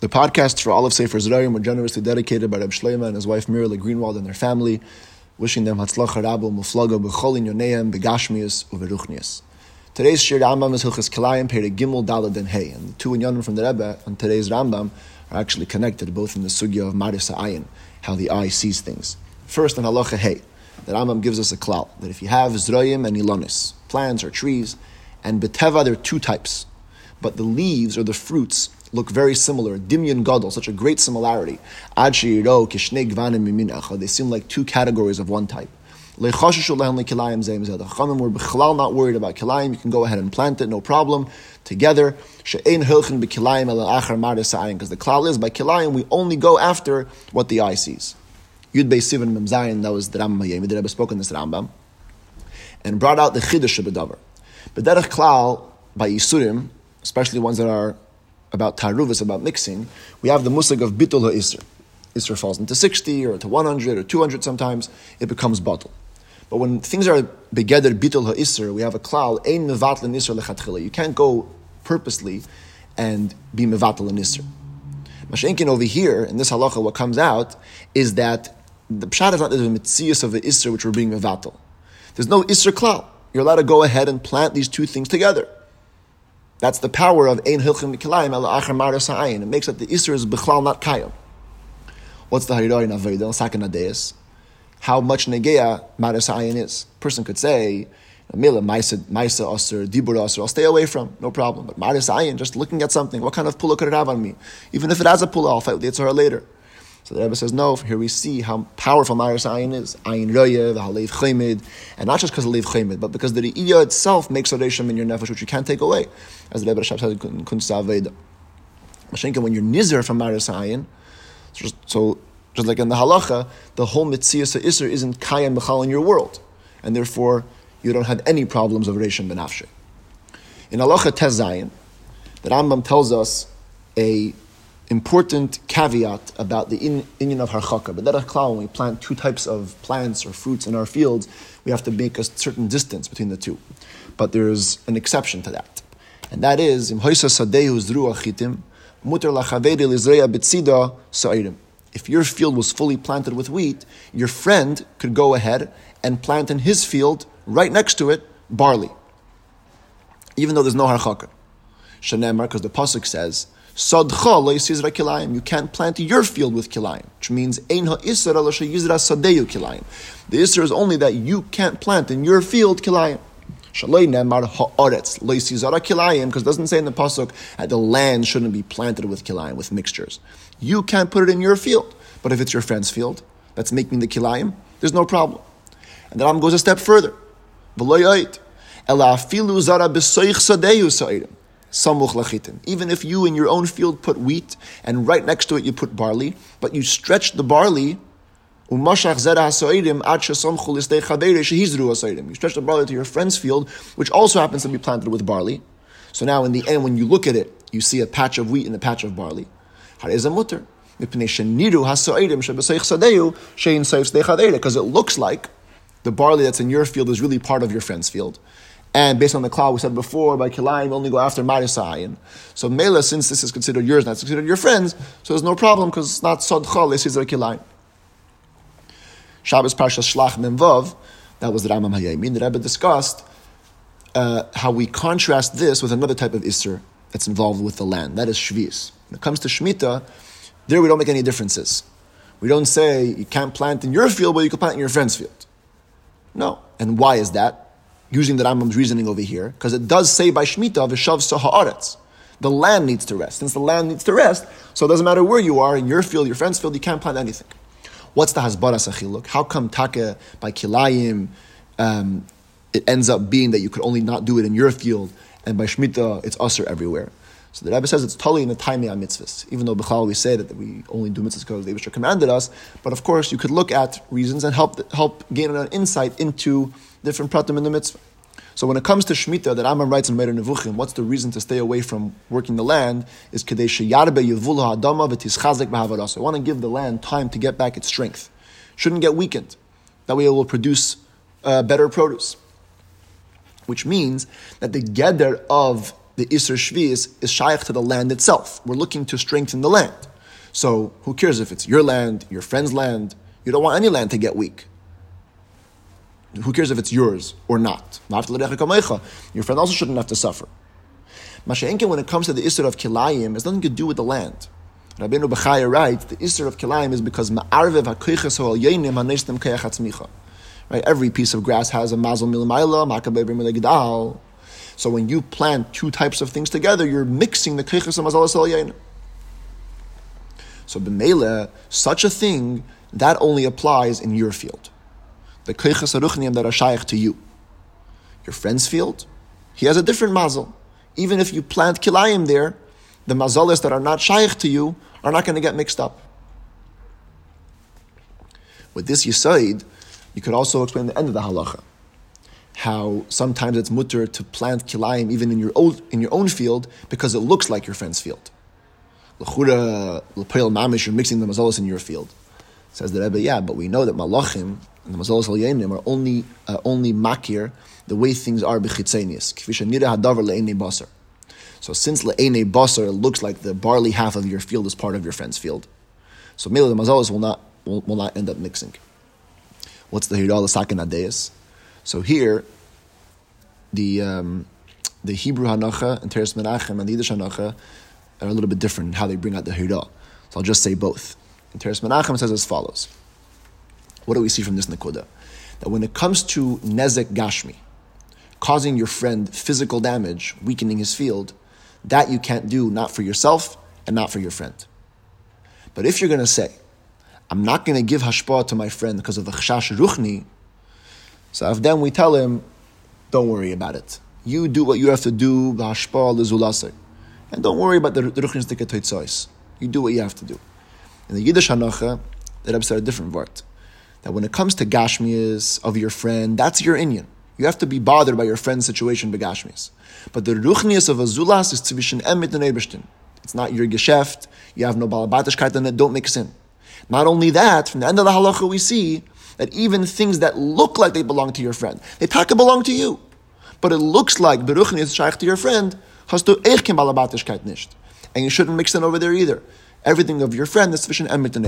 The podcasts for all of Sefer Zerayim were generously dedicated by Reb Shleima and his wife Mirla Greenwald and their family, wishing them Hatzlacha Rabu Muflaga B'cholin Yoneim Begashmius Uveruchnius. Today's Shir Rambam is Hilchas Kilayim Peri Gimel Dalad and Hey, and the two inyanim from the Rebbe on today's Rambam are actually connected, both in the sugya of Maris Ayin, how the eye sees things. First, in Halacha Hey, the Rambam gives us a klal that if you have Zrayim and Ilonis, plants or trees, and Beteva, there are two types, but the leaves or the fruits look very similar. Dimyan Gadol, such a great similarity. Ad They seem like two categories of one type. The Chachamim were not worried about kilayim. You can go ahead and plant it, no problem. Together, because the klal is by kilayim we only go after what the eye sees. Yud Beis Sivan Mem that was the Rambam Hayemi, the Rebbe spoke in this Rambam, and brought out the Chiddush of Bedavar. Bederech klal, by Yisurim, especially ones that are about taruvas, about mixing, we have the musig of bitul ha'isr. Isr falls into 60 or to 100 or 200 sometimes, it becomes bottle. But when things are begeder bitul ha'isr, we have a klal, ein mevatl isr lechatchila. You can't go purposely and be mevatl isr. Mashenkin over here, in this halacha, what comes out is that the pshat is not the mitzias of the isr which we're being mevatl. There's no isr klal. You're allowed to go ahead and plant these two things together. That's the power of Ein Hilchim Mikilayim Ela Achar Maras It makes that the Isra is Bechlal not Kayim. What's the Haridoi in Aveda, Sakan Adeis? How much Negea Maras is. person could say, Mila, Maisa, Maisa Asr, Dibur Asr, I'll stay away from, no problem. But Maras Ayin, just looking at something, what kind of pulla could it have on me? Even if it has a pulla, I'll fight with the Yitzhar later. So the Rebbe says, no, here we see how powerful Maris Ayin is. Ayin the Halev Chemid, and not just because of Halev Chemid, but because the Re'iyah itself makes a Resham in your Nefesh, which you can't take away. As the Rebbe Rashab said in Kunsa Veda. Mashenka, when you're nizer from Maris Ayin, so just like in the Halacha, the whole Mitzvah Isser isn't Kayan Mechal in your world. And therefore, you don't have any problems of Resham Benafshe. In Halacha Tezayin, the Rambam tells us a important caveat about the Indian of harchaka. But that when we plant two types of plants or fruits in our fields, we have to make a certain distance between the two. But there's an exception to that, and that is If your field was fully planted with wheat, your friend could go ahead and plant in his field right next to it barley, even though there's no harchaka. Shanemar, because the pasuk says. You can't plant your field with kilayim, which means ein ha'isra yizra sadeyu kilayim. The isra is only that you can't plant in your field kilayim. Shalei nemar ha'aretz loisizara kilayim, because it doesn't say in the pasuk that the land shouldn't be planted with kilayim, with mixtures. You can't put it in your field, but if it's your friend's field, that's making the kilayim, there's no problem. And the Ram goes a step further. V'loyait, ela afilu zara b'soich sadeyu sa'irim Even if you in your own field put wheat and right next to it you put barley, but you stretch the barley, you stretch the barley to your friend's field, which also happens to be planted with barley. So now in the end, when you look at it, you see a patch of wheat and a patch of barley. Because it looks like the barley that's in your field is really part of your friend's field. And based on the cloud we said before, by Kilayim, only go after Marisayin. So Mela, since this is considered yours, not considered your friends, so there's no problem because it's not Sodcha, this is a Kilayim. Shabbos Parsha Shlach Memvav, that was the Rambam Hayamin. The Rebbe discussed uh, how we contrast this with another type of Isser that's involved with the land. That is Shvis. When it comes to Shemitah, there we don't make any differences. We don't say you can't plant in your field, but you can plant in your friend's field. No. And why is that? Using the Rambam's reasoning over here, because it does say by Shemitah, Vishav Sahaaretz. The land needs to rest. Since the land needs to rest, so it doesn't matter where you are, in your field, your friend's field, you can't plant anything. What's the Hasbara Sachiluk? How come Taka by Kilayim, um, it ends up being that you could only not do it in your field, and by Shemitah, it's usher everywhere? So the Rebbe says it's totally in the time of mitzvahs, even though Bechal we say that we only do mitzvahs because the Aibishter commanded us. But of course, you could look at reasons and help help gain an insight into different pratim in the mitzvah. So when it comes to Shemitah, that Amram writes in Moreh Nevuchim, what's the reason to stay away from working the land? Is kadesh yarbe yevula adama v'tischazek b'havaras. I want to give the land time to get back its strength. Shouldn't get weakened. That way it will produce uh, better produce. Which means that the geder of the Isser Shvius is shaykh to the land itself. We're looking to strengthen the land. So who cares if it's your land, your friend's land? You don't want any land to get weak. Who cares if it's yours or not? Your friend also shouldn't have to suffer. Masha'enke, when it comes to the Isser of Kilayim, has nothing to do with the land. Rabbeinu Bechaya writes, the Isser of Kilayim is because Ma'arvev HaKoiches Ho'al HaNeshtem Right? Every piece of grass has a Mazel Milmayla, Makabeh B'Milegdal. So when you plant two types of things together, you're mixing the Keches and Yenim. So B'Mele, such a thing, that only applies in your field. The Keches Aruchniim that are shaykh to you. Your friend's field, he has a different Mazel. Even if you plant Kilayim there, the mazalas that are not shaykh to you are not going to get mixed up. With this yisaid, you could also explain the end of the halacha. How sometimes it's mutter to plant kilayim even in your own, in your own field because it looks like your friend's field. L'chura, l'peil mamish, you're mixing the mazalos in your field. Says the Rebbe, yeah, but we know that malachim and the mazalos al are only, uh, only makir the way things are b'chitzenius. Kfisha nira hadavar le'enei basar. So since le'ene basar it looks like the barley half of your field is part of your friend's field, so mele the mazalas will not will, will, not end up mixing. What's the hiral sakin adeus? So here, the um, the Hebrew hanacha and Toras Menachem and the Yiddish hanacha are a little bit different in how they bring out the hiral. So I'll just say both. In Toras Menachem says as follows. What do we see from this Nakuda? That when it comes to Nezek Gashmi, causing your friend physical damage, weakening his field, that you can't do, not for yourself and not for your friend. But if you're going to say, I'm not going to give hashpah to my friend because of the chashash ruchni, so if then we tell him, don't worry about it. You do what you have to do. And don't worry about the, ruchnis tikatoitzois. You do what you have to do. In the Yiddish Hanacha, the Rebbe said a different word. That when it comes to gashmias of your friend, that's your inyan. You have to be bothered by your friend's situation, begashmias. But the ruchnius of azulas is tzvishin emit and It's not your geschäft. You have no balabatishkeit in it. Don't mix in. Not only that, from the end of the halacha we see that even things that look like they belong to your friend, they taka belong to you. But it looks like beruchnius shaykh to your friend balabatishkeit nicht. And you shouldn't mix them over there either. Everything of your friend is emit and